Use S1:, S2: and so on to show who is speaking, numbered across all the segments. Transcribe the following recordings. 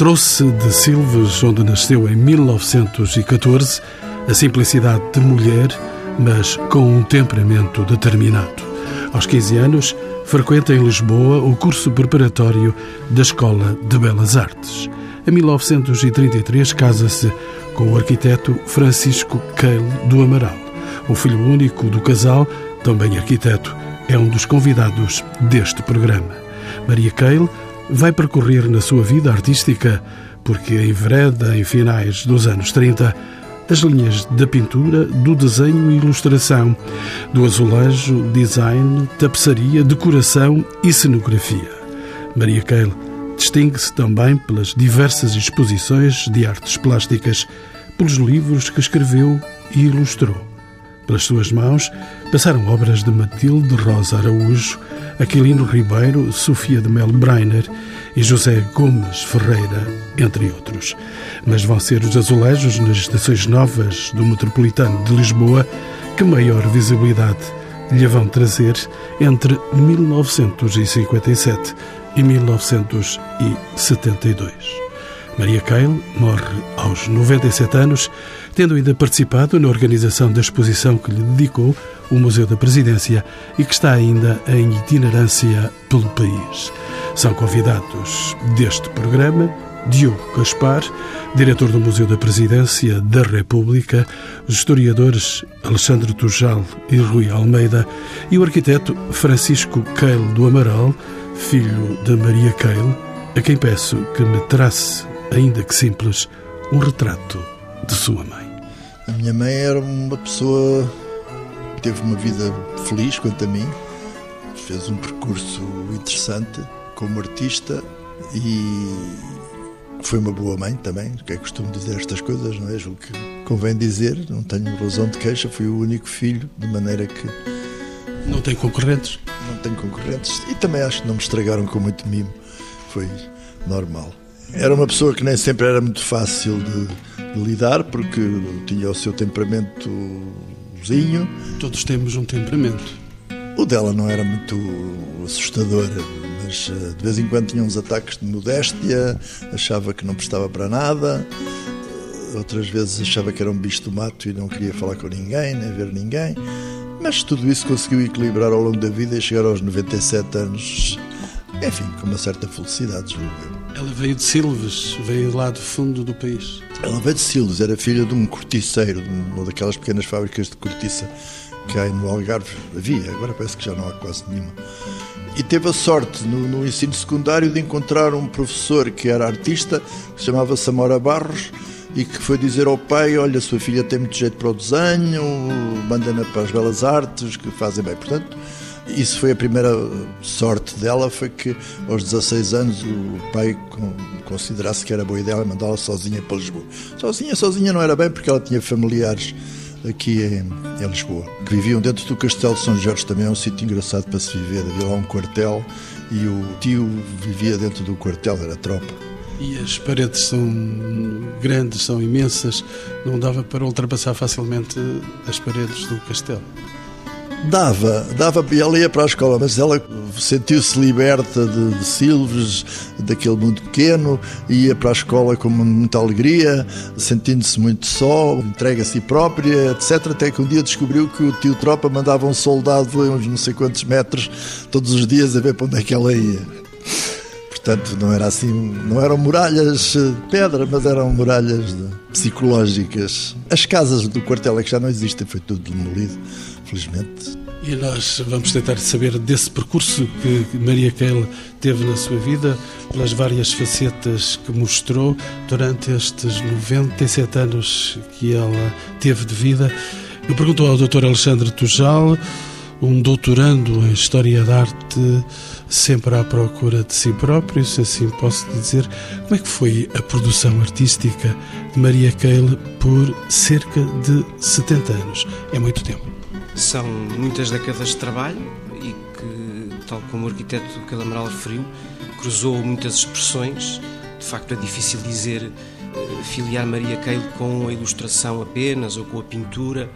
S1: Trouxe de Silves, onde nasceu em 1914, a simplicidade de mulher, mas com um temperamento determinado. Aos 15 anos, frequenta em Lisboa o curso preparatório da Escola de Belas Artes. Em 1933, casa-se com o arquiteto Francisco Keil do Amaral. O filho único do casal, também arquiteto, é um dos convidados deste programa. Maria Keil vai percorrer na sua vida artística, porque envereda em finais dos anos 30 as linhas da pintura, do desenho e ilustração, do azulejo, design, tapeçaria, decoração e cenografia. Maria Keil distingue-se também pelas diversas exposições de artes plásticas, pelos livros que escreveu e ilustrou. Pelas suas mãos passaram obras de Matilde Rosa Araújo, Aquilino Ribeiro, Sofia de Melo Breiner e José Gomes Ferreira, entre outros. Mas vão ser os azulejos nas estações novas do Metropolitano de Lisboa que maior visibilidade lhe vão trazer entre 1957 e 1972. Maria Keil morre aos 97 anos, tendo ainda participado na organização da exposição que lhe dedicou o Museu da Presidência e que está ainda em itinerância pelo país. São convidados deste programa Diogo Gaspar, diretor do Museu da Presidência da República, os historiadores Alexandre Tujal e Rui Almeida e o arquiteto Francisco Keil do Amaral, filho de Maria Keil, a quem peço que me trace ainda que simples, um retrato de sua mãe.
S2: A minha mãe era uma pessoa que teve uma vida feliz quanto a mim, fez um percurso interessante como artista e foi uma boa mãe também, que é costume dizer estas coisas, não é? O que convém dizer, não tenho razão de queixa, fui o único filho, de maneira que.
S1: Não tem concorrentes?
S2: Não tenho concorrentes e também acho que não me estragaram com muito mimo, foi normal. Era uma pessoa que nem sempre era muito fácil de, de lidar, porque tinha o seu temperamentozinho.
S1: Todos temos um temperamento.
S2: O dela não era muito assustador, mas eh, de vez em quando tinha uns ataques de modéstia, achava que não prestava para nada, eh, outras vezes achava que era um bicho do mato e não queria falar com ninguém, nem ver ninguém. Mas tudo isso conseguiu equilibrar ao longo da vida e chegar aos 97 anos, enfim, com uma certa felicidade, julgo eu.
S1: Ela veio de Silves, veio lá do fundo do país.
S2: Ela veio de Silves, era filha de um corticeiro, de uma daquelas pequenas fábricas de cortiça que há no Algarve. Havia, agora parece que já não há quase nenhuma. E teve a sorte no, no ensino secundário de encontrar um professor que era artista, que se chamava Samora Barros, e que foi dizer ao pai: Olha, sua filha tem muito jeito para o desenho, manda-na para as belas artes, que fazem bem. Portanto, isso foi a primeira sorte dela, foi que aos 16 anos o pai considerasse que era boa ideia mandá-la sozinha para Lisboa. Sozinha, sozinha não era bem porque ela tinha familiares aqui em, em, Lisboa, que viviam dentro do Castelo de São Jorge, também é um sítio engraçado para se viver, havia lá um quartel e o tio vivia dentro do quartel, era tropa.
S1: E as paredes são grandes, são imensas, não dava para ultrapassar facilmente as paredes do castelo.
S2: Dava, dava, ela ia para a escola, mas ela sentiu-se liberta de, de Silves, daquele mundo pequeno, ia para a escola com muita alegria, sentindo-se muito só, entregue a si própria, etc. Até que um dia descobriu que o tio Tropa mandava um soldado a uns não sei quantos metros todos os dias a ver para onde é que ela ia. Portanto, não era assim, não eram muralhas de pedra, mas eram muralhas de, psicológicas. As casas do quartel é que já não existem, foi tudo demolido felizmente.
S1: E nós vamos tentar saber desse percurso que Maria Keil teve na sua vida, pelas várias facetas que mostrou durante estes 97 anos que ela teve de vida. Eu pergunto ao Dr. Alexandre Tujal, um doutorando em História da Arte, sempre à procura de si próprio, se assim posso dizer, como é que foi a produção artística de Maria Keil por cerca de 70 anos? É muito tempo.
S3: São muitas décadas de trabalho e que, tal como o arquiteto Calamaral referiu, cruzou muitas expressões. De facto, é difícil dizer eh, filiar Maria Keil com a ilustração apenas ou com a pintura,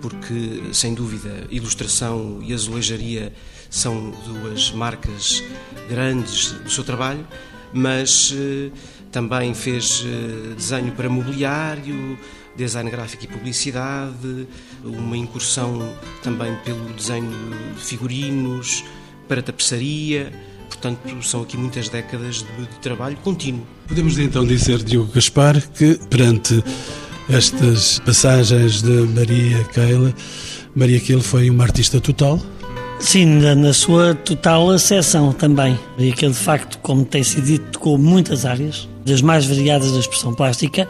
S3: porque, sem dúvida, ilustração e azulejaria são duas marcas grandes do seu trabalho, mas uh, também fez uh, desenho para mobiliário, design gráfico e publicidade, uma incursão também pelo desenho de figurinos, para tapeçaria. Portanto, são aqui muitas décadas de, de trabalho contínuo.
S1: Podemos então dizer, Diogo Gaspar, que perante estas passagens de Maria Keila, Maria Keila foi uma artista total?
S4: Sim, na sua total acessão também. Maria Keila, de facto, como tem sido dito, tocou muitas áreas, das mais variadas da expressão plástica,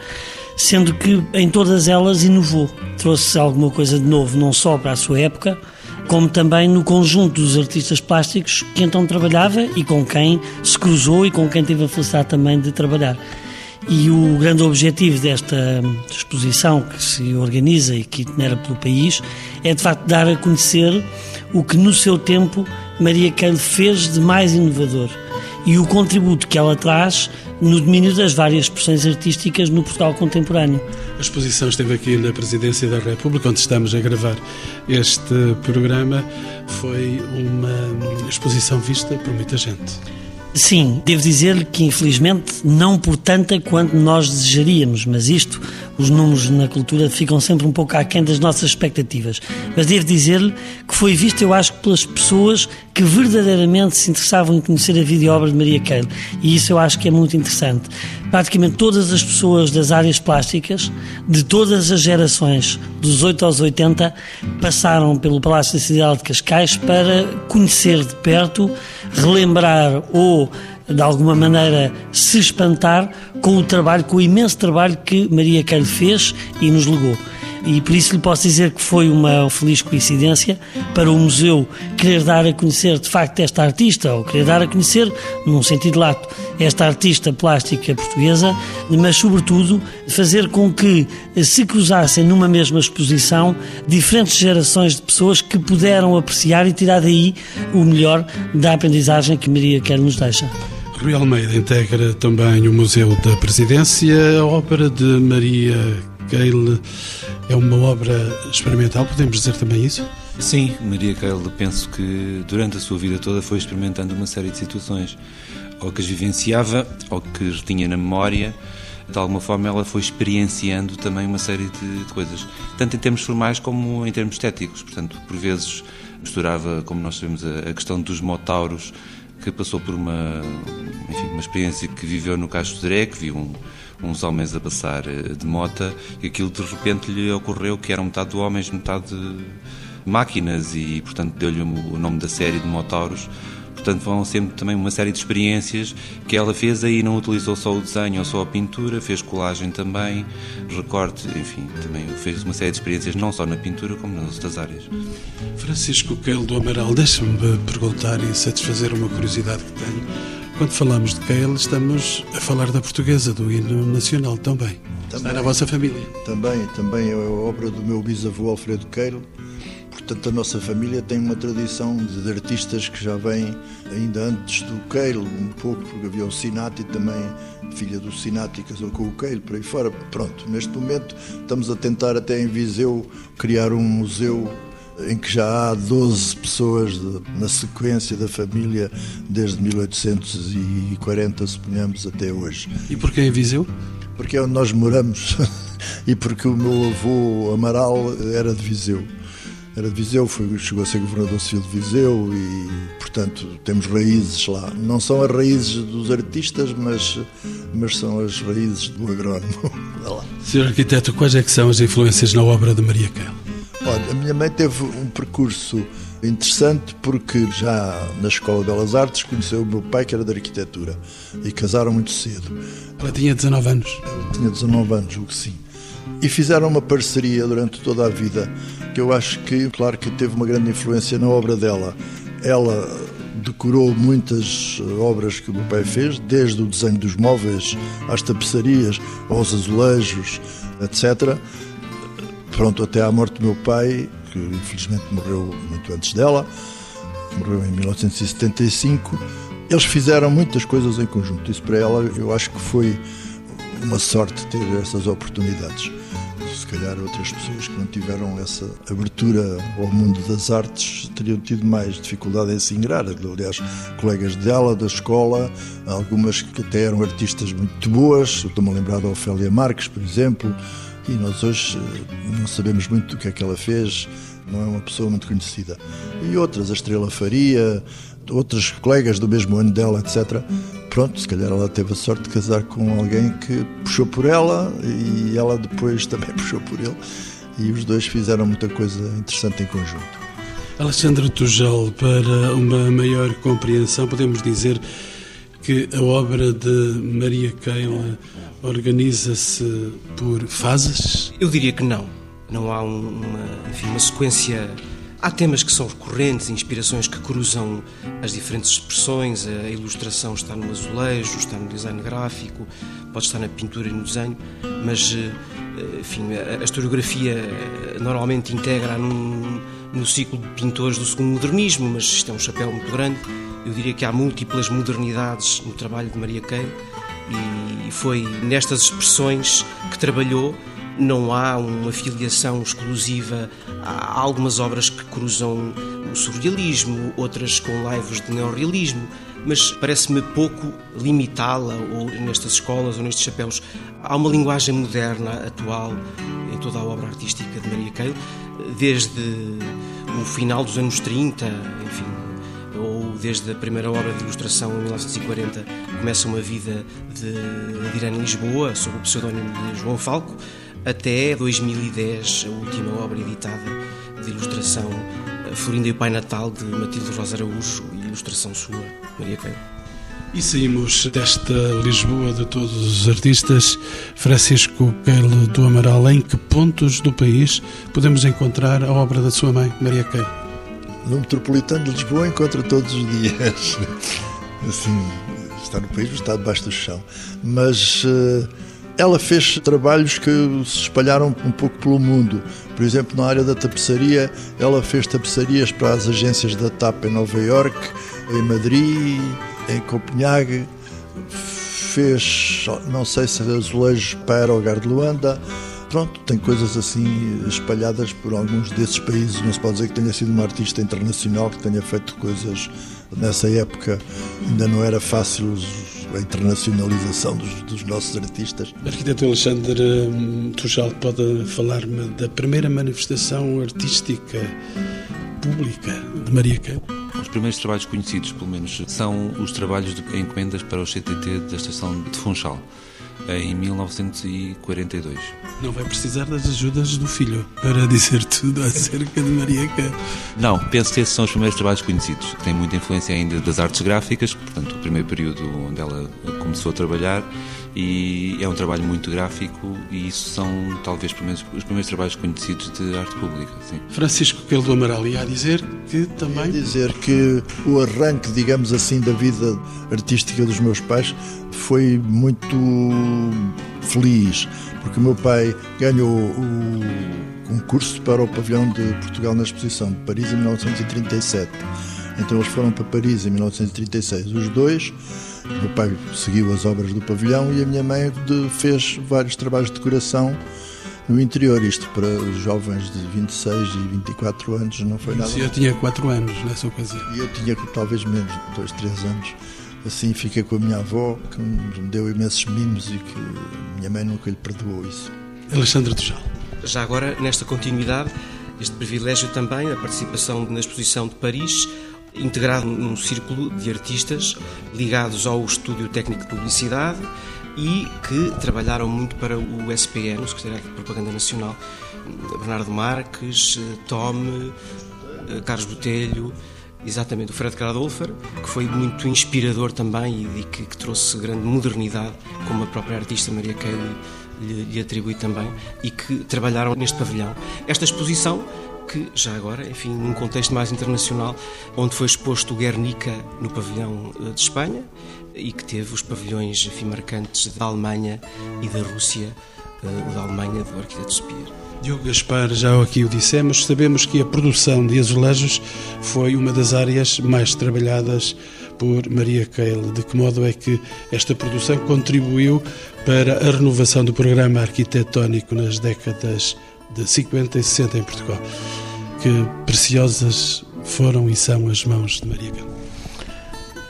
S4: sendo que em todas elas inovou. Trouxe alguma coisa de novo, não só para a sua época, como também no conjunto dos artistas plásticos que então trabalhava e com quem se cruzou e com quem teve a felicidade também de trabalhar. E o grande objetivo desta exposição que se organiza e que itinera pelo país é de facto dar a conhecer o que no seu tempo Maria Keil fez de mais inovador e o contributo que ela traz no domínio das várias expressões artísticas no Portugal contemporâneo.
S1: A exposição esteve aqui na Presidência da República, onde estamos a gravar este programa. Foi uma exposição vista por muita gente.
S4: Sim, devo dizer que infelizmente não por tanta quanto nós desejaríamos, mas isto, os números na cultura ficam sempre um pouco aquém das nossas expectativas. Mas devo dizer-lhe que foi visto, eu acho, pelas pessoas que verdadeiramente se interessavam em conhecer a vida e obra de Maria Keil. E isso eu acho que é muito interessante. Praticamente todas as pessoas das áreas plásticas, de todas as gerações, dos 8 aos 80, passaram pelo Palácio da Cidade de Cascais para conhecer de perto, relembrar ou de alguma maneira se espantar com o trabalho, com o imenso trabalho que Maria Keil fez e nos legou e por isso lhe posso dizer que foi uma feliz coincidência para o museu querer dar a conhecer de facto esta artista, ou querer dar a conhecer, num sentido lato, esta artista plástica portuguesa, mas sobretudo fazer com que se cruzassem numa mesma exposição diferentes gerações de pessoas que puderam apreciar e tirar daí o melhor da aprendizagem que Maria quer nos deixa.
S1: Rui Almeida integra também o Museu da Presidência, a ópera de Maria Keil é uma obra experimental, podemos dizer também isso?
S5: Sim, Maria Keil, penso que durante a sua vida toda foi experimentando uma série de situações, ou que as vivenciava, ou que as tinha na memória. De alguma forma, ela foi experienciando também uma série de, coisas, tanto em termos formais como em termos estéticos. Portanto, por vezes misturava, como nós sabemos, a questão dos motauros, que passou por uma, enfim, uma experiência que viveu no Castro Dré, que viu um, uns homens a passar eh, de mota e aquilo de repente lhe ocorreu que eram metade homens, metade máquinas e, portanto, deu-lhe o nome da série de Motauros. Portanto, vão sempre também uma série de experiências que ela fez aí, não utilizou só o desenho ou só a pintura, fez colagem também, recorte, enfim, também fez uma série de experiências não só na pintura como nas outras áreas.
S1: Francisco Queilo do Amaral, deixa-me perguntar e satisfazer uma curiosidade que tenho. Quando falamos de Keil, estamos a falar da portuguesa, do hino nacional também. também Está na vossa família.
S2: Também, também é a obra do meu bisavô Alfredo Keil. Portanto, a nossa família tem uma tradição de artistas que já vêm ainda antes do Keil, um pouco, porque havia o Sinati também, filha do Sinati, casou com o Keil, por aí fora. Pronto, neste momento estamos a tentar até em Viseu criar um museu em que já há 12 pessoas de, na sequência da família desde 1840, suponhamos, até hoje.
S1: E porquê em Viseu?
S2: Porque é onde nós moramos e porque o meu avô Amaral era de Viseu. Era de Viseu, foi, chegou a ser governador civil de Viseu e, portanto, temos raízes lá. Não são as raízes dos artistas, mas, mas são as raízes do agrónomo.
S1: Senhor arquiteto, quais é que são as influências na obra de Maria Keil?
S2: Olha, a minha mãe teve um percurso interessante porque já na Escola de Belas Artes conheceu o meu pai que era de arquitetura e casaram muito cedo.
S1: Ela tinha 19 anos?
S2: Ela tinha 19 anos, o que sim. E fizeram uma parceria durante toda a vida que eu acho que, claro que teve uma grande influência na obra dela. Ela decorou muitas obras que o meu pai fez, desde o desenho dos móveis às tapeçarias, aos azulejos, etc pronto, até à morte do meu pai, que infelizmente morreu muito antes dela, morreu em 1975. Eles fizeram muitas coisas em conjunto. Isso para ela eu acho que foi uma sorte ter essas oportunidades. se calhar outras pessoas que não tiveram essa abertura ao mundo das artes teriam tido mais dificuldade em se ingrar. Aliás, colegas dela, da escola, algumas que até eram artistas muito boas, estou-me a lembrar da Ofélia Marques, por exemplo, e nós hoje eh, não sabemos muito do que é que ela fez, não é uma pessoa muito conhecida. E outras, a Estrela Faria, outros colegas do mesmo ano dela, etc. Pronto, se calhar ela teve a sorte de casar com alguém que puxou por ela e ela depois também puxou por ele. E os dois fizeram muita coisa interessante em conjunto.
S1: Alexandre Tujal, para uma maior compreensão, podemos dizer que a obra de Maria Keila organiza-se por fases?
S3: Eu diria que não. Não há uma, enfim, uma sequência Há temas que são recorrentes, inspirações que cruzam as diferentes expressões. A ilustração está no azulejo, está no design gráfico, pode estar na pintura e no desenho, mas eh, enfim, a historiografia eh, normalmente integra num, no ciclo de pintores do segundo modernismo, mas isto é um chapéu muito grande. Eu diria que há múltiplas modernidades no trabalho de Maria Queiro e foi nestas expressões que trabalhou não há uma filiação exclusiva. Há algumas obras que cruzam o surrealismo, outras com laivos de neorrealismo, mas parece-me pouco limitá-la ou nestas escolas ou nestes chapéus. Há uma linguagem moderna, atual, em toda a obra artística de Maria Keil, desde o final dos anos 30, enfim, ou desde a primeira obra de ilustração em 1940 começa uma vida de, Irene Lisboa sob o pseudónimo de João Falco até 2010, a última obra editada de ilustração, Florinda e o Pai Natal, de Matilde Rosa Araújo, e ilustração sua, Maria Queiro.
S1: E saímos desta Lisboa de todos os artistas. Francisco Queilo do Amaral, em que pontos do país podemos encontrar a obra da sua mãe, Maria Queilo?
S2: No Metropolitano de Lisboa encontra todos os dias. Assim, está no país, está debaixo do chão. Mas... Uh ela fez trabalhos que se espalharam um pouco pelo mundo. Por exemplo, na área da tapeçaria, ela fez tapeçarias para as agências da TAP em Nova York, em Madrid, em Copenhague. Fez, não sei se azulejos para o Gar de Luanda. Pronto, tem coisas assim espalhadas por alguns desses países. Não se pode dizer que tenha sido uma artista internacional que tenha feito coisas nessa época. Ainda não era fácil a internacionalização dos, dos nossos artistas.
S1: Arquiteto Alexandre hum, Tujal pode falar-me da primeira manifestação artística pública de Maria Campo?
S5: Os primeiros trabalhos conhecidos, pelo menos, são os trabalhos de encomendas para o CTT da estação de Funchal em 1942.
S1: Não vai precisar das ajudas do filho para dizer tudo acerca de Maria K.
S5: Não, penso que esses são os primeiros trabalhos conhecidos. Tem muita influência ainda das artes gráficas, portanto, o primeiro período onde ela começou a trabalhar e é um trabalho muito gráfico e isso são talvez primeiros, os primeiros trabalhos conhecidos de arte pública. Sim.
S1: Francisco Quelo do Amaral ia dizer que também... Ia
S2: dizer que o arranque, digamos assim, da vida artística dos meus pais foi muito feliz, porque o meu pai ganhou o concurso para o pavilhão de Portugal na exposição de Paris em 1937. Então eles foram para Paris em 1936, os dois meu pai seguiu as obras do pavilhão e a minha mãe fez vários trabalhos de decoração no interior. Isto para os jovens de 26 e 24 anos não foi nada.
S1: eu tinha 4 anos nessa ocasião.
S2: E eu tinha talvez menos, 2, 3 anos. Assim fiquei com a minha avó, que me deu imensos mimos e que minha mãe nunca lhe perdoou isso.
S1: Alexandre Tujal.
S3: Já agora, nesta continuidade, este privilégio também, a participação na exposição de Paris, integrado num círculo de artistas ligados ao Estúdio Técnico de Publicidade e que trabalharam muito para o SPN, o Secretariado de Propaganda Nacional. Bernardo Marques, Tom, Carlos Botelho, exatamente o Fred Karadolfer, que foi muito inspirador também e que, que, trouxe grande modernidade, como a própria artista Maria Kelly lhe, lhe atribui também, e que trabalharam neste pavilhão. Esta exposição que, já agora, enfim, num contexto mais internacional, onde foi exposto o Guernica no pavilhão eh, de Espanha e que teve os pavilhões enfim, marcantes da Alemanha e da Rússia, eh, o da Alemanha do arquiteto Speer.
S1: Diogo Gaspar, já aqui o dissemos, sabemos que a produção de azulejos foi uma das áreas mais trabalhadas por Maria Keil. De que modo é que esta produção contribuiu para a renovação do programa arquitetónico nas décadas de 50 e 60 em Portugal? Que preciosas foram e são as mãos de Maria Keil?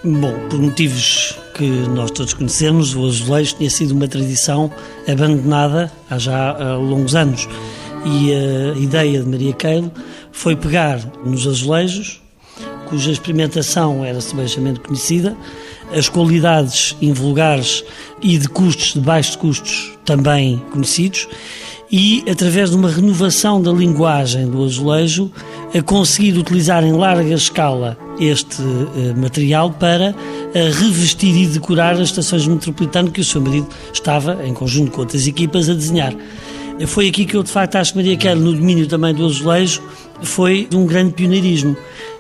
S4: Bom, por motivos que nós todos conhecemos, o azulejo tinha sido uma tradição abandonada há já há longos anos. E a ideia de Maria Keil foi pegar nos azulejos, cuja experimentação era subejamente conhecida, as qualidades invulgares e de custos, de baixos custos, também conhecidos, e através de uma renovação da linguagem do azulejo, a conseguir utilizar em larga escala este uh, material para uh, revestir e decorar as estações metropolitanas que o seu marido estava, em conjunto com outras equipas, a desenhar. Foi aqui que eu, de facto, acho que Maria Kelly, no domínio também do azulejo, foi um grande pioneirismo.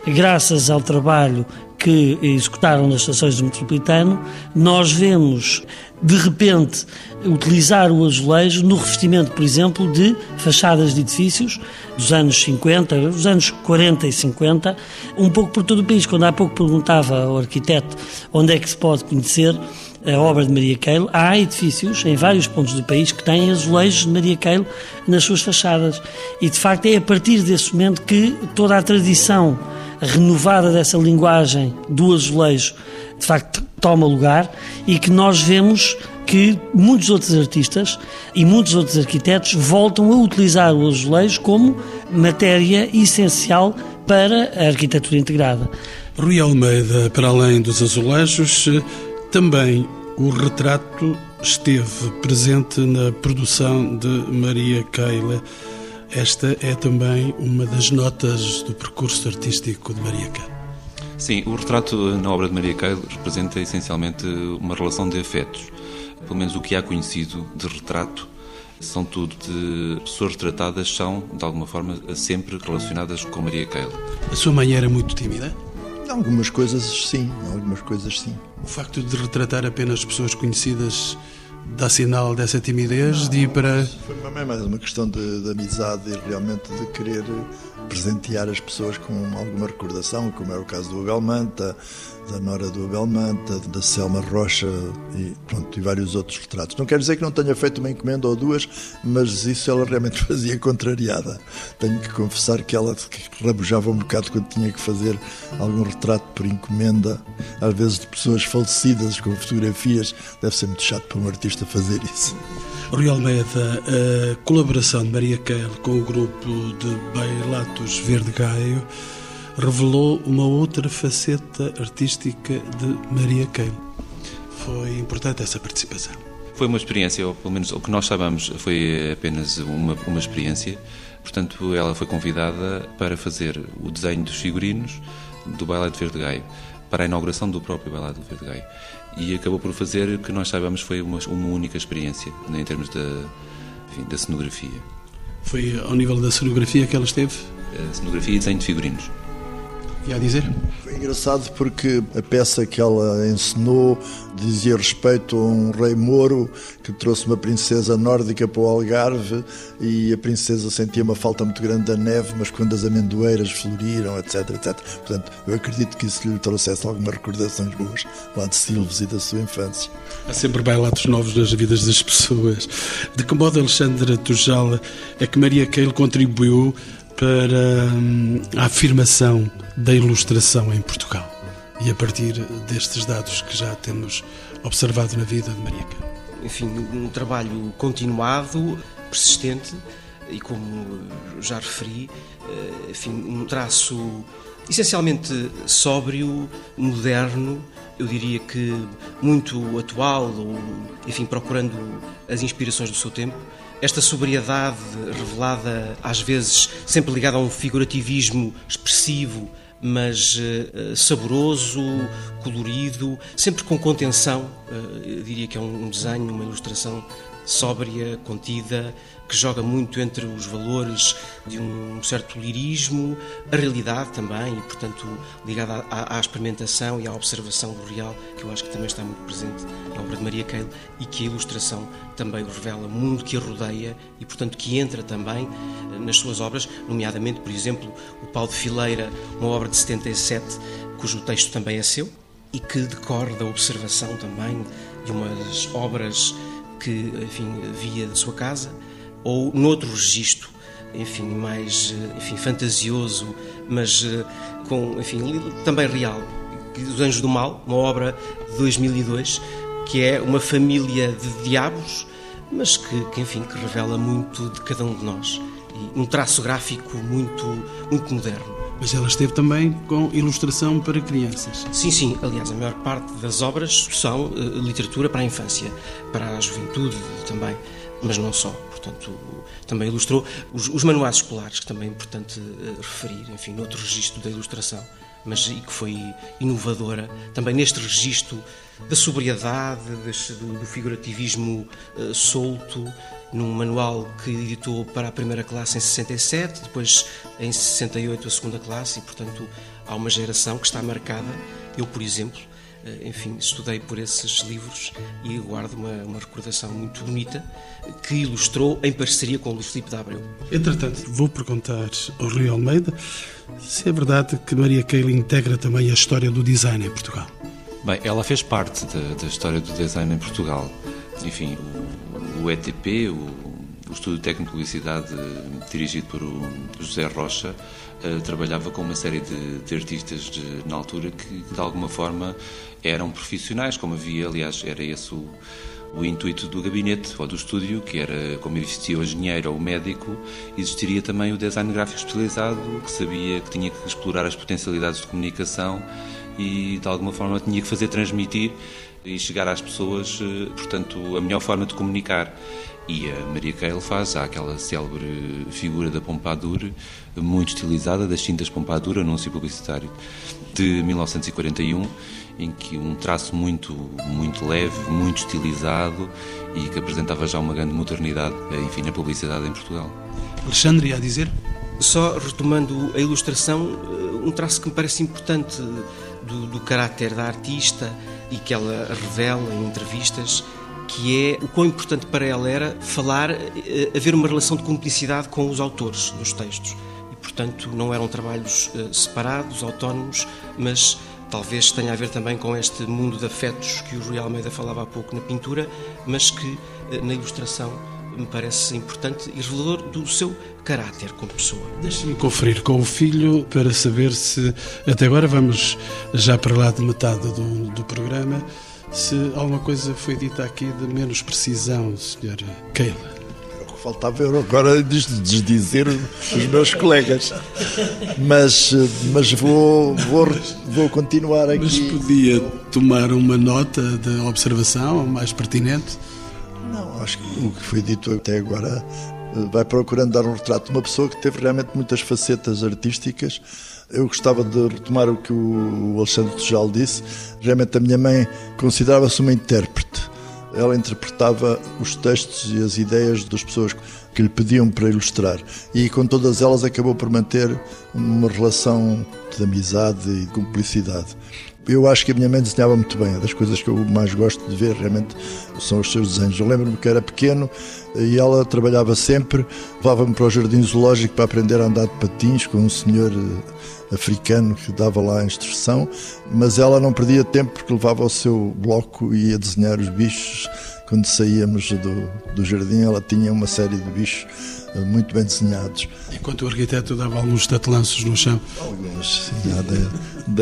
S4: Graças ao trabalho que executaram nas estações do metropolitano, nós vemos, de repente, utilizar o azulejo no revestimento, por exemplo, de fachadas de edifícios dos anos 50, dos anos 40 e 50, um pouco por todo o país. Quando há pouco perguntava ao arquiteto onde é que se pode conhecer, a obra de Maria Keil, há edifícios em vários pontos do país que têm azulejos de Maria Keil nas suas fachadas. E, de facto, é a partir desse momento que toda a tradição renovada dessa linguagem do azulejo, de facto, toma lugar e que nós vemos que muitos outros artistas e muitos outros arquitetos voltam a utilizar o azulejo como matéria essencial para a arquitetura integrada.
S1: Rui Almeida, para além dos azulejos, também o retrato esteve presente na produção de Maria Keila. Esta é também uma das notas do percurso artístico de Maria Keila.
S5: Sim, o retrato na obra de Maria Keila representa essencialmente uma relação de afetos. Pelo menos o que há conhecido de retrato são tudo de pessoas retratadas são, de alguma forma, sempre relacionadas com Maria Keila.
S1: A sua mãe era muito tímida?
S2: Algumas coisas sim, algumas coisas sim.
S1: O facto de retratar apenas pessoas conhecidas dá sinal dessa timidez não, de ir para.
S2: Foi mais uma questão de, de, amizade e realmente de querer presentear as pessoas com alguma recordação, como era o caso do Abel Manta, da Nora do Abel Manta, da Selma Rocha e, pronto, e vários outros retratos. Não quer dizer que não tenha feito uma encomenda ou duas, mas isso ela realmente fazia contrariada. Tenho que confessar que ela rabujava um bocado quando tinha que fazer algum retrato por encomenda, às vezes de pessoas falecidas com fotografias. Deve ser muito chato para um artista fazer isso.
S1: Rui Almeida, a colaboração de Maria Kehl com o grupo de Bailatos Verde Gaio revelou uma outra faceta artística de Maria Kehl. Foi importante essa participação.
S5: Foi uma experiência, ou pelo menos o que nós sabemos foi apenas uma, uma experiência. Portanto, ela foi convidada para fazer o desenho dos figurinos do Bailado Verde Gaio, para a inauguração do próprio Bailado Verde Gaio. E acabou por fazer o que nós sabemos foi uma, uma única experiência, em termos da, enfim, da cenografia.
S1: Foi ao nível da cenografia que ela esteve?
S5: A cenografia e desenho de figurinos.
S1: E a dizer?
S2: Foi engraçado porque a peça que ela encenou dizia respeito a um rei moro que trouxe uma princesa nórdica para o Algarve e a princesa sentia uma falta muito grande da neve, mas quando as amendoeiras floriram, etc, etc. Portanto, eu acredito que isso lhe trouxesse algumas recordações boas lá de Silves e da sua infância.
S1: Há sempre bailatos novos nas vidas das pessoas. De que modo, Alexandra Tujala, é que Maria Keil contribuiu para hum, a afirmação da ilustração em Portugal. E a partir destes dados que já temos observado na vida de Maria
S3: Enfim, um trabalho continuado, persistente e, como já referi, eh, enfim, um traço essencialmente sóbrio, moderno, eu diria que muito atual, ou, enfim, procurando as inspirações do seu tempo esta sobriedade revelada, às vezes sempre ligada a um figurativismo expressivo, mas uh, saboroso, colorido, sempre com contenção. Uh, diria que é um, um desenho, uma ilustração sóbria, contida, que joga muito entre os valores de um certo lirismo, a realidade também, e portanto ligada à, à, experimentação e à observação do real, que eu acho que também está muito presente na obra de Maria Keil e que a ilustração também revela, o mundo que a rodeia e portanto que entra também eh, nas suas obras, nomeadamente, por exemplo, o Pau de Fileira, uma obra de 77, cujo texto também é seu, e que decorre da observação também de umas obras que, enfim, via de sua casa, ou noutro registro, enfim, mais, enfim, fantasioso, mas eh, com, enfim, também real, Os Anjos do Mal, uma obra de 2002, que é uma família de diabos, mas que, que enfim, que revela muito de cada um de nós. E um traço gráfico muito, muito moderno.
S1: Mas ela esteve também com ilustração para crianças.
S3: Sim, sim. Aliás, a maior parte das obras são uh, literatura para a infância, para a juventude também, mas não só. Portanto, também ilustrou os, os manuais escolares, que também é importante uh, referir, enfim, noutro registro da ilustração, mas e que foi inovadora também neste registro da sobriedade, deste, do, do, figurativismo uh, solto, num manual que editou para a primeira classe em 67, depois em 68 a segunda classe, e portanto há uma geração que está marcada. Eu, por exemplo, uh, enfim, estudei por esses livros e guardo uma, uma recordação muito bonita que ilustrou em parceria com o Luís Filipe de Abreu.
S1: Entretanto, vou perguntar ao Rui Almeida se é verdade que Maria Keila integra também a história do design em Portugal.
S5: Bem, ela fez parte da, da história do design em Portugal. Enfim, o, o ETP, o, o Estúdio Técnico de Publicidade, dirigido por José Rocha, uh, trabalhava com uma série de, de artistas de, na altura que, de alguma forma, eram profissionais, como havia, aliás, era esse o, o intuito do gabinete ou do estúdio, que era como existia o engenheiro ou o médico, existiria também o design gráfico especializado, que sabia que tinha que explorar as potencialidades de comunicação e de alguma forma tinha que fazer transmitir e chegar às pessoas, eh, portanto, a melhor forma de comunicar. E a Maria Keil faz, há aquela célebre figura da Pompadour, muito estilizada, das cintas Pompadour, anúncio publicitário de 1941, em que um traço muito, muito leve, muito estilizado e que apresentava já uma grande modernidade, eh, enfim, na publicidade em Portugal.
S1: Alexandre, a dizer?
S3: Só retomando a ilustração, eh, um traço que me parece importante do, do caráter da artista e que ela revela em entrevistas, que é o quão importante para ela era falar, eh, haver uma relação de cumplicidade com os autores dos textos. E, portanto, não eram trabalhos eh, separados, autónomos, mas talvez tenha a ver também com este mundo de afetos que o Rui Almeida falava há pouco na pintura, mas que eh, na ilustração me parece importante e revelador do seu caráter como pessoa.
S1: Deixe-me conferir com o filho para saber se, até agora vamos já para lá de metade do, do programa, se alguma coisa foi dita aqui de menos precisão, Sr. Keila
S2: faltava eu agora desdizer os meus colegas. Mas, mas vou, vou, vou continuar aqui.
S1: Mas podia tomar uma nota de observação mais pertinente?
S2: Não, acho que o que foi dito até agora eh, vai procurando dar um retrato de uma pessoa que teve realmente muitas facetas artísticas. Eu gostava de retomar o que o Alexandre Tujal disse. Realmente a minha mãe considerava-se uma intérprete. Ela interpretava os textos e as ideias das pessoas que lhe pediam para ilustrar. E com todas elas acabou por manter uma relação de amizade e de cumplicidade. Eu acho que a minha mãe desenhava muito bem. É das coisas que eu mais gosto de ver realmente são os seus desenhos. Eu lembro-me que era pequeno e ela trabalhava sempre, levava-me para o jardim zoológico para aprender a andar de patins com um senhor eh, africano que dava lá a instrução, mas ela não perdia tempo porque levava o seu bloco e ia desenhar os bichos. Quando saíamos do, do jardim, ela tinha uma série de bichos eh, muito bem desenhados.
S1: Enquanto o arquiteto dava alguns tatelanços no chão?
S2: Alguns, sim, dei,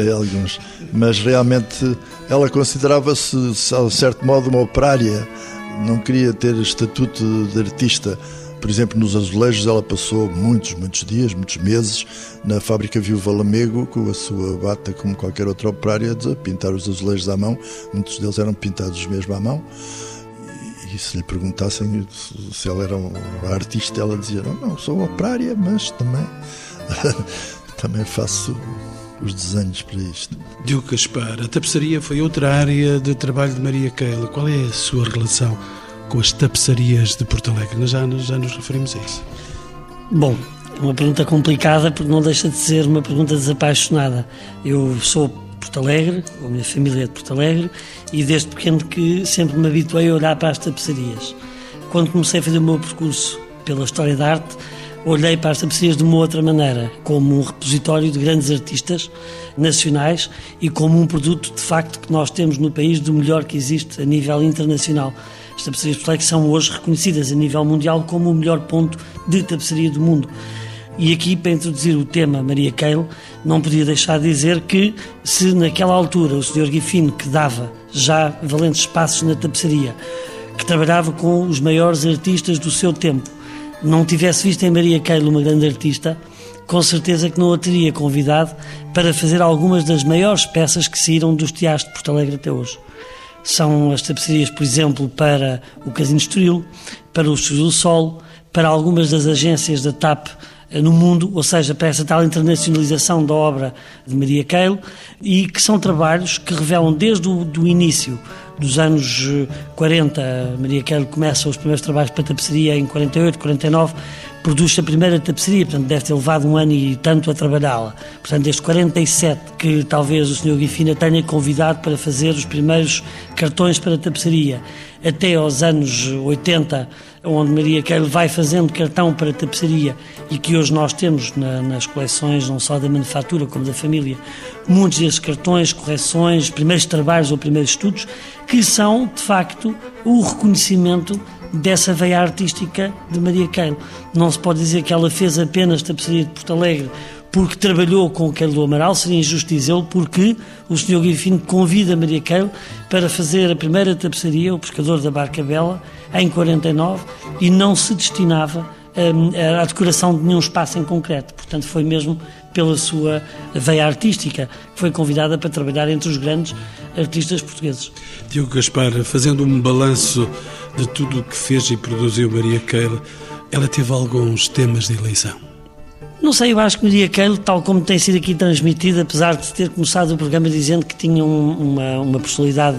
S2: dei alguns. Mas realmente ela considerava-se, de certo modo, uma operária. Não queria ter estatuto de artista. Por exemplo, nos azulejos ela passou muitos, muitos dias, muitos meses na fábrica Viúva Lamego com a sua bata, como qualquer outra operária, a pintar os azulejos à mão. Muitos deles eram pintados mesmo à mão e se lhe perguntassem se ela era uma artista, ela dizia: Não, não sou operária, mas também, também faço os desenhos para isto.
S1: Diogo Caspar, a tapeçaria foi outra área de trabalho de Maria Keila. Qual é a sua relação com as tapeçarias de Porto Alegre? Nós já, já nos referimos a isso.
S4: Bom, é uma pergunta complicada porque não deixa de ser uma pergunta desapaixonada. Eu sou Porto Alegre, a minha família é de Porto Alegre, e desde pequeno que sempre me habituei a olhar para as tapeçarias. Quando comecei a fazer o meu percurso pela história da arte, olhei para as tapeçarias de uma outra maneira, como um repositório de grandes artistas nacionais e como um produto, de facto, que nós temos no país do melhor que existe a nível internacional. As tapeçarias de Porto são hoje reconhecidas a nível mundial como o melhor ponto de tapeçaria do mundo. E aqui, para introduzir o tema Maria Keil, não podia deixar de dizer que, se naquela altura o Sr. Guifino, que dava já valentes espaços na tapeçaria, que trabalhava com os maiores artistas do seu tempo, não tivesse visto em Maria Keil uma grande artista, com certeza que não a teria convidado para fazer algumas das maiores peças que saíram dos teatros de Porto Alegre até hoje. São as tapeçarias, por exemplo, para o Casino Estoril, para o do Sol, para algumas das agências da TAP no mundo, ou seja, para essa tal internacionalização da obra de Maria Keil, e que são trabalhos que revelam desde o do início dos anos 40, eh, Maria Keil começa os primeiros trabalhos para tapeçaria em 48, 49, produz a primeira tapeçaria, portanto deve ter levado um ano e tanto a trabalhá-la. Portanto, desde 47 que talvez o Sr. Guifina tenha convidado para fazer os primeiros cartões para tapeçaria, até aos anos 80, onde Maria Keil vai fazendo cartão para tapeçaria e que hoje nós temos na, nas coleções, não só da manufatura como da família, muitos desses cartões, correções, primeiros trabalhos ou primeiros estudos, que são, de facto, o reconhecimento dessa veia artística de Maria Keil. Não se pode dizer que ela fez apenas tapeçaria de Porto Alegre porque trabalhou com o Keil do Amaral, seria injusto dizê-lo, porque o Sr. Guifino convida Maria Keil para fazer a primeira tapeçaria, o Pescador da Barca Bela, em 49, e não se destinava hum, à decoração de nenhum espaço em concreto. Portanto, foi mesmo pela sua veia artística que foi convidada para trabalhar entre os grandes artistas portugueses.
S1: Diogo Gaspar, fazendo um balanço de tudo o que fez e produziu Maria Keil, ela teve alguns temas de eleição.
S4: Não sei, eu acho que Maria Keil, tal como tem sido aqui transmitida, apesar de ter começado o programa dizendo que tinha um, uma, uma personalidade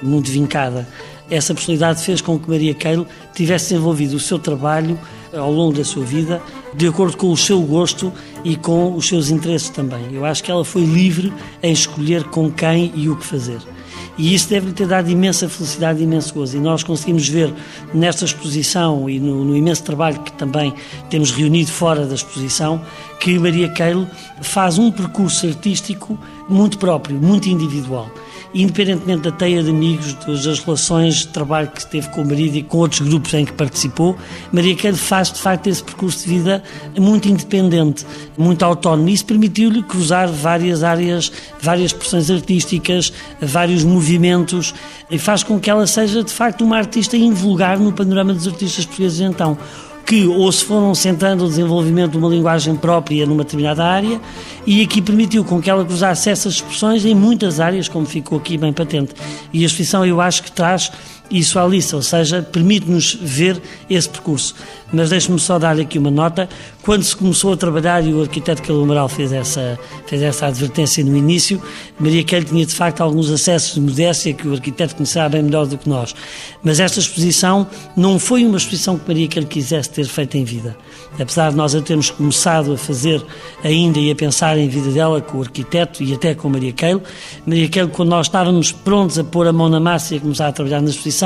S4: muito vincada, essa personalidade fez com que Maria Keil tivesse desenvolvido o seu trabalho ao longo da sua vida, de acordo com o seu gosto e com os seus interesses também. Eu acho que ela foi livre em escolher com quem e o que fazer. E isso deve-lhe ter dado imensa felicidade e imenso gozo. E nós conseguimos ver nesta exposição e no, no, imenso trabalho que também temos reunido fora da exposição, que Maria Keil faz um percurso artístico muito próprio, muito individual independentemente da teia de amigos, das relações de trabalho que teve com o marido e com outros grupos em que participou, Maria Queiro faz de facto esse percurso de vida muito independente, muito autónomo. Isso permitiu-lhe cruzar várias áreas, várias expressões artísticas, vários movimentos e faz com que ela seja de facto uma artista invulgar no panorama dos artistas portugueses então que ou se foram centrando o desenvolvimento de uma linguagem própria numa determinada área e aqui permitiu com que ela cruzasse essas expressões em muitas áreas, como ficou aqui bem patente. E a exposição eu acho que traz isso à lista, ou seja, permite-nos ver esse percurso. Mas deixe-me só dar aqui uma nota. Quando se começou a trabalhar, e o arquiteto Carlos Amaral fez essa, fez essa advertência no início, Maria Kelly tinha de facto alguns acessos de modéstia que o arquiteto conhecerá bem melhor do que nós. Mas esta exposição não foi uma exposição que Maria Kelly quisesse ter feito em vida. Apesar de nós a termos começado a fazer ainda e a pensar em vida dela com o arquiteto e até com Maria Keil, Maria Keil, quando nós estávamos prontos a pôr a mão na massa e a começar a trabalhar na exposição,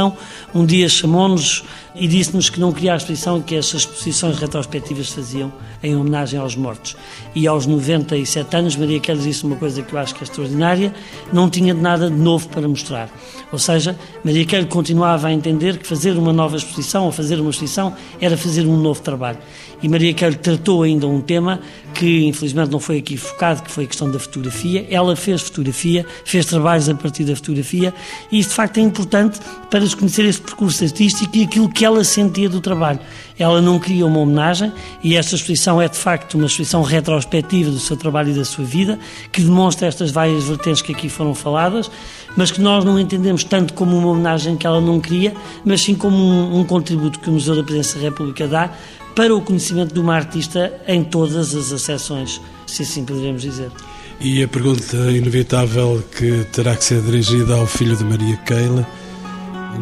S4: um dia chamou-nos e disse-nos que não queria a exposição que estas exposições retrospectivas faziam em homenagem aos mortos. E aos 97 anos, Maria Keil disse uma coisa que eu acho que é extraordinária, não tinha nada de novo para mostrar. Ou seja, Maria Keil continuava a entender que fazer uma nova exposição ou fazer uma exposição era fazer um novo trabalho. E Maria Keil tratou ainda um tema que infelizmente não foi aqui focado, que foi a questão da fotografia. Ela fez fotografia, fez trabalhos a partir da fotografia e isso de facto é importante para se conhecer esse percurso artístico e aquilo que ela sentia do trabalho. Ela não queria uma homenagem e esta exposição é de facto uma exposição retrospectiva do seu trabalho e da sua vida, que demonstra estas várias vertentes que aqui foram faladas, mas que nós não entendemos tanto como uma homenagem que ela não queria, mas sim como um, um contributo que o Museu da Presidência da República dá para o conhecimento de uma artista em todas as acessões, se assim poderemos dizer.
S1: E a pergunta inevitável que terá que ser dirigida ao filho de Maria Keila,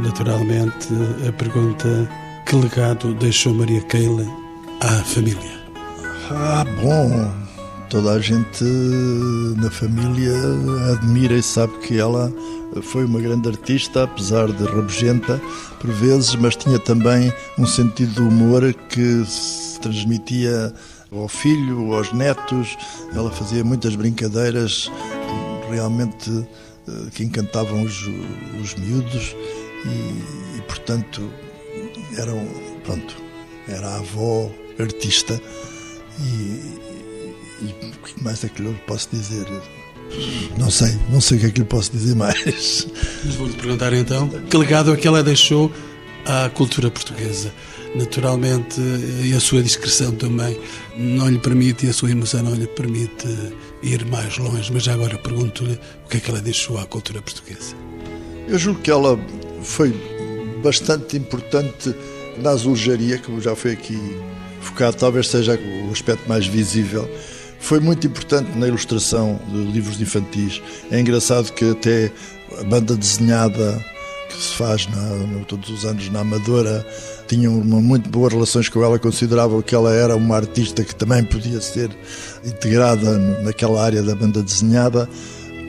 S1: naturalmente, a pergunta: que legado deixou Maria Keila à família?
S2: Ah, bom, toda a gente na família admira e sabe que ela foi uma grande artista, apesar de rabugenta por vezes, mas tinha também um sentido de humor que transmitia ao filho, aos netos. Ela fazia muitas brincadeiras realmente eh, que encantavam os, os miúdos e, e, portanto, eram, pronto, era a avó artista e, e o que mais é que eu posso dizer? Não sei, não sei o que é que lhe posso dizer mais.
S1: Mas vou-lhe perguntar então, que legado é que ela deixou à cultura portuguesa? Naturalmente, e a sua discreção também não lhe permite, e a sua emoção não lhe permite ir mais longe, mas já agora pergunto-lhe o que é que ela deixou à cultura portuguesa.
S2: Eu julgo que ela foi bastante importante na azulejaria, como já foi aqui focado, talvez seja o aspecto mais visível. Foi muito importante na ilustração de livros infantis. É engraçado que até a banda desenhada que se faz na, todos os anos na Amadora tinham uma muito boas relações com ela, consideravam que ela era uma artista que também podia ser integrada naquela área da banda desenhada.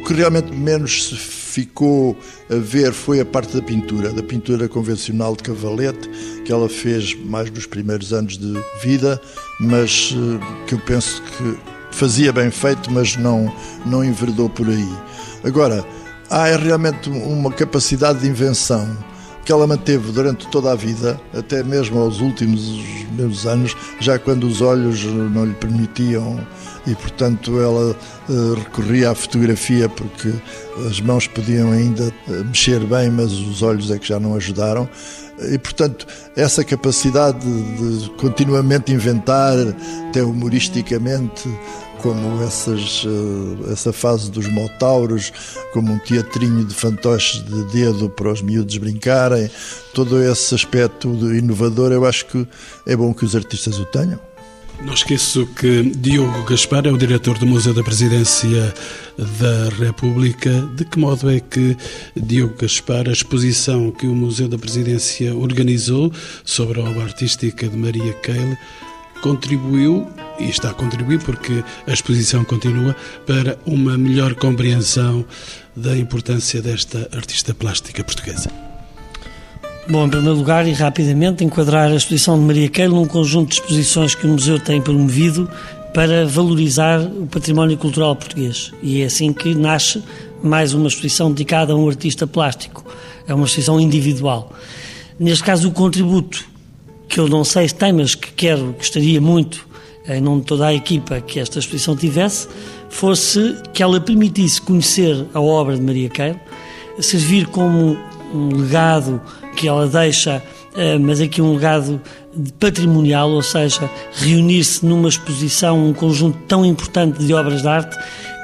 S2: O que realmente menos se ficou a ver foi a parte da pintura, da pintura convencional de cavalete, que ela fez mais nos primeiros anos de vida, mas eh, que eu penso que fazia bem feito, mas não, não enverdou por aí. Agora, há realmente uma capacidade de invenção que ela manteve durante toda a vida, até mesmo aos últimos meus anos, já quando os olhos não lhe permitiam e, portanto, ela uh, recorria à fotografia porque as mãos podiam ainda eh, mexer bem, mas os olhos é que já não ajudaram. E, portanto, essa capacidade de continuamente inventar, até humoristicamente, como essas, eh, essa fase dos motauros, como um teatrinho de fantoches de dedo para os miúdos brincarem, todo esse aspecto inovador, eu acho que é bom que os artistas o tenham.
S1: Não esqueço que Diogo Gaspar é o diretor do Museu da Presidência da República. De que modo é que Diogo Gaspar, a exposição que o Museu da Presidência organizou sobre a obra artística de Maria Keil, contribuiu, e está a contribuir porque a exposição continua, para uma melhor compreensão da importância desta artista plástica portuguesa?
S4: Bom, em primeiro lugar e rapidamente, enquadrar a exposição de Maria Keilo num conjunto de exposições que o museu tem promovido para valorizar o património cultural português. E é assim que nasce mais uma exposição dedicada a um artista plástico. É uma exposição individual. Neste caso, o contributo, que eu não sei se tem, mas que quero, gostaria muito, em nome de toda a equipa, que esta exposição tivesse, fosse que ela permitisse conhecer a obra de Maria Keilo, servir como um legado que ela deixa, eh, mas aqui um legado patrimonial, ou seja, reunir-se numa exposição um conjunto tão importante de obras de arte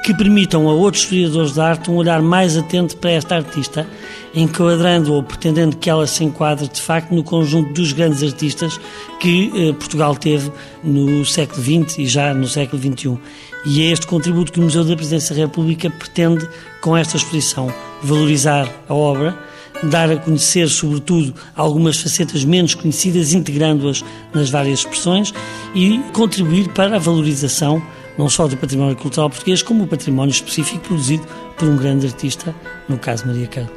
S4: que permitam a outros historiadores de arte um olhar mais atento para esta artista, enquadrando ou pretendendo que ela se enquadre de facto no conjunto dos grandes artistas que eh, Portugal teve no século XX e já no século XXI. E é este contributo que o Museu da Presidência da República pretende, com esta exposição, valorizar a obra dar a conhecer, sobretudo, algumas facetas menos conhecidas, integrando-as nas várias expressões e contribuir para a valorização não só do património cultural português, como o património específico produzido por um grande artista, no caso Maria Carlos.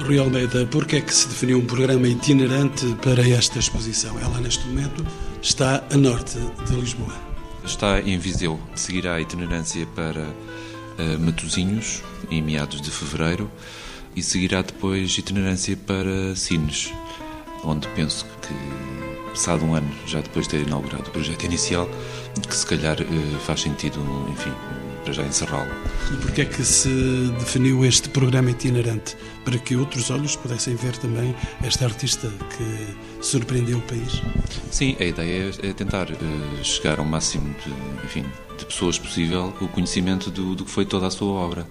S1: Rui Almeida, por que é que se definiu um programa itinerante para esta exposição? Ela, neste momento, está a norte de Lisboa.
S5: Está em Viseu. Seguirá a itinerância para uh, Matosinhos, em meados de fevereiro e seguirá depois itinerância para Sines, onde penso que, passado um ano, já depois de ter inaugurado o projeto inicial, que se calhar eh, faz sentido, enfim, para já encerrá-lo.
S1: E porquê é que se definiu este programa itinerante? Para que outros olhos pudessem ver também esta artista que surpreendeu o país?
S5: Sim, a ideia é tentar uh, chegar ao máximo de, enfim, de pessoas possível o conhecimento do, do que foi toda a sua obra.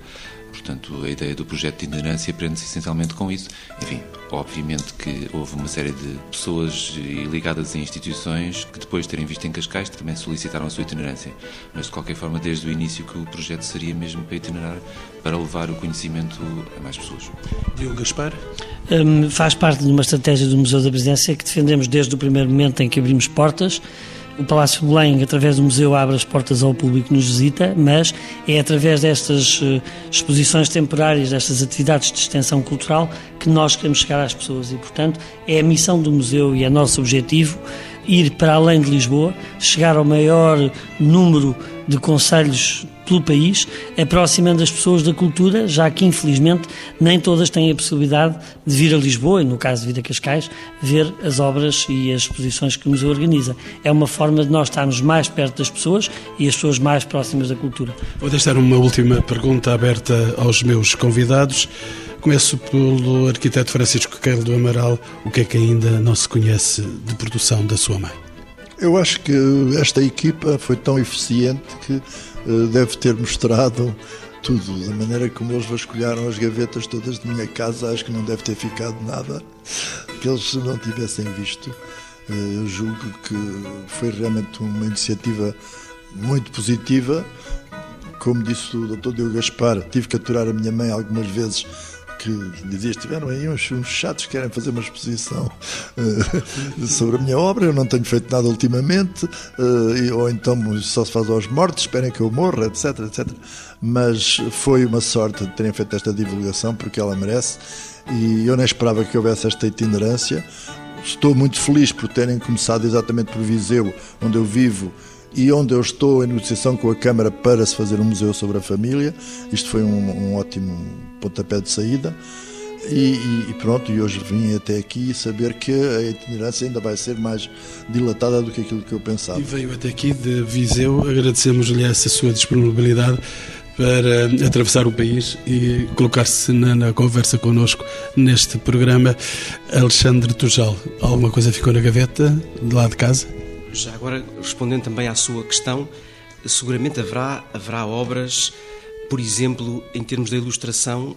S5: Portanto, a ideia do projeto de itinerância prende-se essencialmente com isso. Enfim, obviamente que houve uma série de pessoas ligadas a instituições que depois de terem visto em Cascais também solicitaram a sua itinerância. Mas, de qualquer forma, desde o início que o projeto seria mesmo para itinerar, para levar o conhecimento a mais pessoas.
S1: E o Gaspar?
S4: Um, faz parte de uma estratégia do Museu da Presidência que defendemos desde o primeiro momento em que abrimos portas o Palácio de Belém, através do museu, abre as portas ao público que nos visita, mas é através destas eh, exposições temporárias, destas atividades de extensão cultural, que nós queremos chegar às pessoas. E, portanto, é a missão do museu e é nosso objetivo ir para além de Lisboa, chegar ao maior número de conselhos pelo país, aproximando as pessoas da cultura, já que infelizmente nem todas têm a possibilidade de vir a Lisboa, e no caso de vir a Cascais, ver as obras e as exposições que o museu organiza. É uma forma de nós estarmos mais perto das pessoas e as pessoas mais próximas da cultura.
S1: Vou deixar uma última pergunta aberta aos meus convidados. Começo pelo arquiteto Francisco Queiro do Amaral. O que é que ainda não se conhece de produção da sua mãe?
S2: Eu acho que esta equipa foi tão eficiente que eh, deve ter mostrado tudo. Da maneira como eles vasculharam as gavetas todas de minha casa, acho que não deve ter ficado nada que eles não tivessem visto. Eh, eu julgo que foi realmente uma iniciativa muito positiva. Como disse o Dr. Diogo Gaspar, tive que aturar a minha mãe algumas vezes que dizia estiveram aí uns, uns chatos que querem fazer uma exposição uh, sobre a minha obra, eu não tenho feito nada ultimamente, uh, ou então só se faz aos mortos, esperem que eu morra, etc, etc. Mas foi uma sorte de terem feito esta divulgação, porque ela merece, e eu nem esperava que houvesse esta itinerância. Estou muito feliz por terem começado exatamente por Viseu, onde eu vivo, e onde eu estou em negociação com a Câmara para se fazer um museu sobre a família. Isto foi um, um ótimo pontapé de saída. E, e, pronto, e hoje vim até aqui saber que a itinerância ainda vai ser mais dilatada do que aquilo que eu pensava.
S1: E veio até aqui de Viseu, agradecemos-lhe essa sua disponibilidade para atravessar o país e colocar-se na, na, conversa connosco neste programa. Alexandre Tujal, alguma coisa ficou na gaveta de lá de casa?
S3: Já agora, respondendo também à sua questão, seguramente haverá, haverá obras, por exemplo, em termos da ilustração,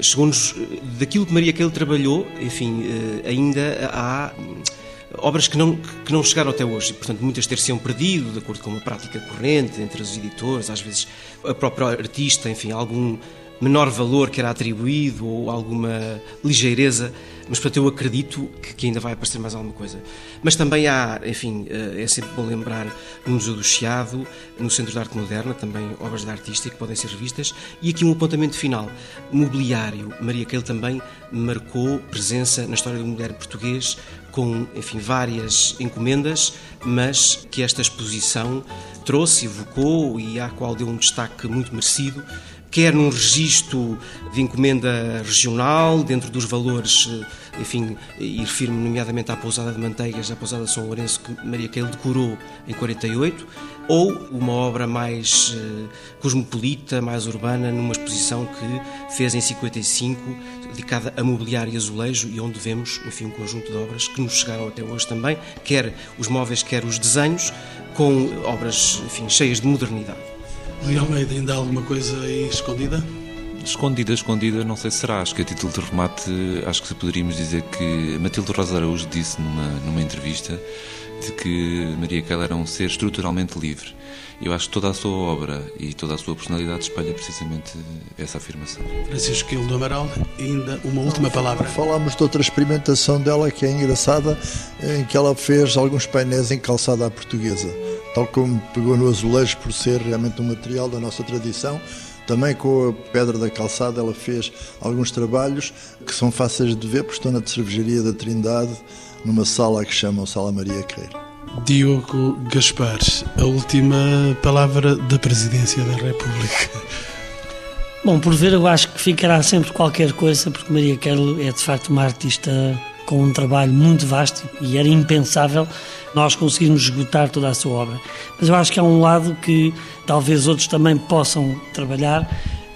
S3: chegou-nos, daquilo que Maria Keil trabalhou, enfim, eh, ainda há obras que não, que não chegaram até hoje, portanto, muitas ter-se-ão perdido, de acordo com uma prática corrente entre os editores, às vezes a própria artista, enfim, algum menor valor que era atribuído ou alguma ligeireza mas portanto eu acredito que, que, ainda vai aparecer mais alguma coisa. Mas também há, enfim, eh, é sempre bom lembrar no Museu do Chiado, no Centro de Arte Moderna, também obras de artista que podem ser revistas. E aqui um apontamento final: mobiliário. Maria Keil também marcou presença na história do mulher português com, enfim, várias encomendas, mas que esta exposição trouxe, evocou e à qual deu um destaque muito merecido quer num registro de encomenda regional, dentro dos valores, eh, enfim, e refiro-me nomeadamente à pousada de Manteigas, à pousada de São Lourenço, que Maria Keil decorou em 48, ou uma obra mais uh, cosmopolita, mais urbana, numa exposição que fez em 55, dedicada a mobiliário e azulejo, e onde vemos, enfim, um conjunto de obras que nos chegaram até hoje também, quer os móveis, quer os desenhos, com obras, enfim, cheias de modernidade.
S1: Leão Almeida, ainda há alguma coisa aí escondida?
S5: Escondida, escondida, não sei se será. Acho que a título de remate, acho que poderíamos dizer que Matilde Rosa Araújo disse numa, numa entrevista de que Maria Keller era um ser estruturalmente livre. Eu acho que toda a sua obra e toda a sua personalidade espelha precisamente essa afirmação.
S1: Francisco Quilo do Amaral, ainda uma última palavra.
S2: Falámos de outra experimentação dela que é engraçada, em que ela fez alguns painéis em calçada à portuguesa tal como pegou no azulejo por ser realmente um material da nossa tradição. Também com a pedra da calçada ela fez alguns trabalhos que são fáceis de ver, porque estão na cervejaria da Trindade, numa sala que chamam Sala Maria Queiro.
S1: Diogo Gaspar, a última palavra da Presidência da República.
S4: Bom, por ver, eu acho que ficará sempre qualquer coisa, porque Maria Queiro é de facto uma artista com um trabalho muito vasto e era impensável nós conseguirmos esgotar toda a sua obra. Mas eu acho que há um lado que talvez outros também possam trabalhar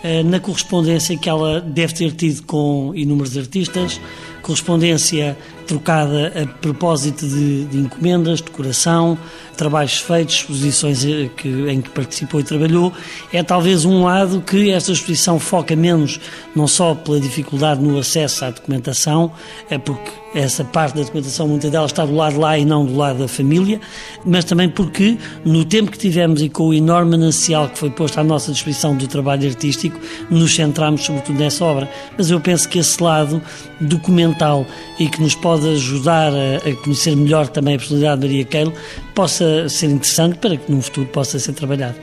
S4: eh, na correspondência que ela deve ter tido com inúmeros artistas, correspondência trocada a propósito de, de encomendas, decoração, trabalhos feitos, exposições eh, que, em que participou e trabalhou, é talvez um lado que esta exposição foca menos, não só pela dificuldade no acesso à documentação, é porque essa parte da documentação, muita dela está do lado lá e não do lado da família, mas também porque no tempo que tivemos e com o enorme manancial que foi posto à nossa disposição do trabalho artístico, nos centramos sobretudo nessa obra. Mas eu penso que esse lado documental e que nos pode ajudar a, a conhecer melhor também a personalidade de Maria Keilo possa ser interessante para que no futuro possa ser trabalhado.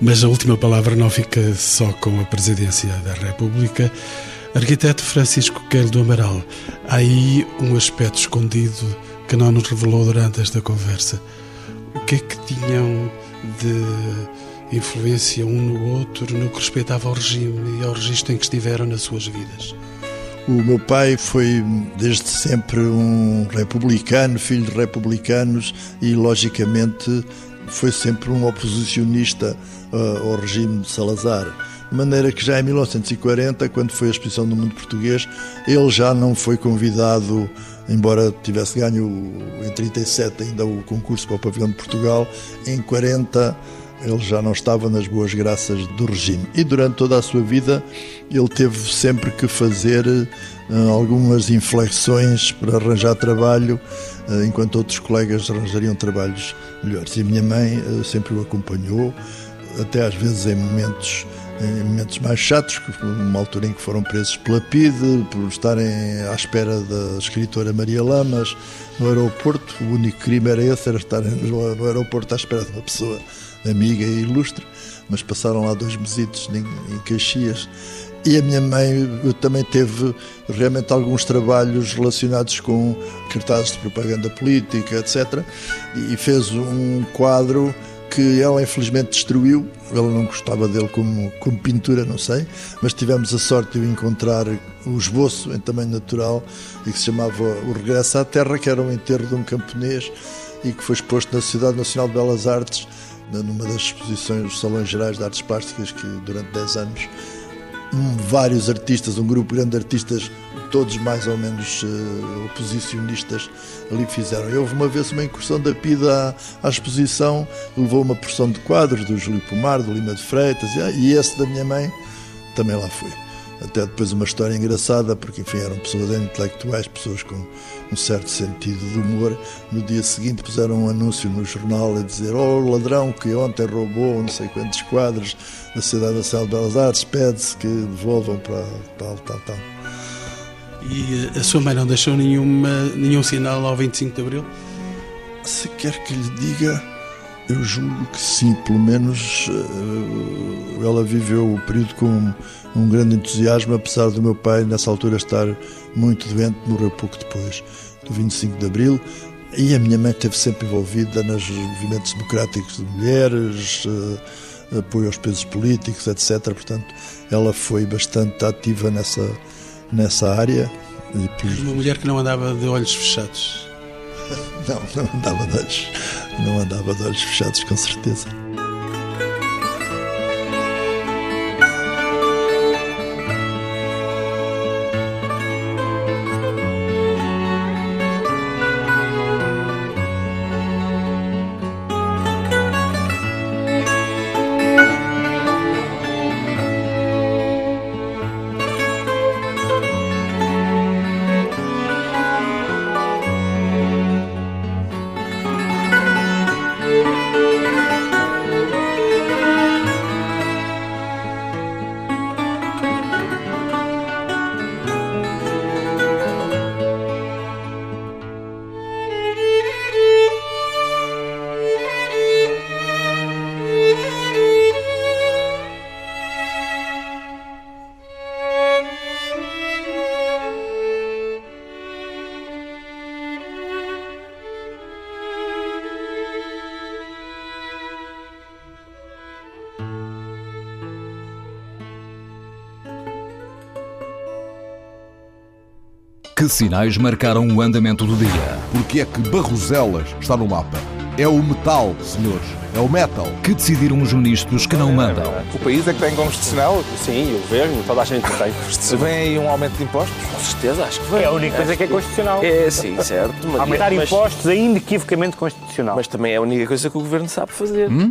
S1: Mas a última palavra não fica só com a Presidência da República. Arquiteto Francisco Queiro do Amaral, há aí um aspecto escondido que não nos revelou durante esta conversa. O que é que tinham de influência um no outro no que respeitava ao regime e ao registro em que estiveram nas suas vidas?
S2: O meu pai foi desde sempre um republicano, filho de republicanos e, logicamente, foi sempre um oposicionista uh, ao regime de Salazar. De maneira que já em 1940, quando foi a exposição do mundo português, ele já não foi convidado, embora tivesse ganho em 37 ainda o concurso para o pavilhão de Portugal, em 40 ele já não estava nas boas graças do regime. E durante toda a sua vida ele teve sempre que fazer uh, algumas inflexões para arranjar trabalho, uh, enquanto outros colegas arranjariam trabalhos melhores. E a minha mãe uh, sempre o acompanhou, até às vezes em momentos em momentos mais chatos, numa altura em que foram presos pela PIDE, por estarem à espera da escritora Maria Lamas no aeroporto. O único crime era esse, era estar no aeroporto à espera de uma pessoa amiga e ilustre, mas passaram lá dois mesitos em, em Caxias. E a minha mãe também teve realmente alguns trabalhos relacionados com cartazes de propaganda política, etc. E fez um quadro que ela infelizmente destruiu. Ela não gostava dele como, como pintura, não sei, mas tivemos a sorte de o encontrar o esboço em tamanho natural e que se chamava O Regresso à Terra, que era um enterro de um camponês e que foi exposto na Sociedade Nacional de Belas Artes numa das exposições dos Salões Gerais de Artes Plásticas que durante 10 anos vários artistas, um grupo grande de artistas, todos mais ou menos uh, oposicionistas, ali fizeram. E houve uma vez uma incursão da PIDA à, à, exposição, levou uma porção de quadros do Júlio Pomar, do Lima de Freitas, e, esse da minha mãe também lá foi até depois uma história engraçada, porque enfim eram pessoas intelectuais, pessoas com um certo sentido de humor. No dia seguinte puseram um anúncio no jornal a dizer: Oh, ladrão que ontem roubou não sei quantos quadros da Cidade Nacional de Belas Artes, pede-se que devolvam para tal, tal, tal.
S1: E a sua mãe não deixou nenhuma, nenhum sinal ao 25 de Abril?
S2: Se quer que lhe diga, eu julgo que sim, pelo menos uh, ela viveu o período com um grande entusiasmo, apesar do meu pai, nessa altura, estar muito doente, morreu pouco depois do 25 de Abril. E a minha mãe esteve sempre envolvida nos movimentos democráticos de mulheres, eh, apoio aos presos políticos, etc. Portanto, ela foi bastante ativa nessa, nessa área.
S1: E, Uma mulher que não andava de olhos fechados.
S2: não, não andava de olhos, não andava de olhos fechados, com certeza.
S6: Sinais marcaram o andamento do dia?
S7: Porque é que Barroselas está no mapa? É o metal, senhores. É o metal.
S6: Que decidiram os ministros que não mandam?
S8: O país é que tem constitucional?
S9: Sim, o governo, toda a gente tem
S8: constitucional. Vem aí um aumento de impostos?
S9: Com certeza, acho que vem.
S10: É a única coisa que é constitucional.
S9: É, sim, certo.
S10: Aumentar mas... impostos é inequivocamente constitucional.
S9: Mas também é a única coisa que o governo sabe fazer.
S6: Hum?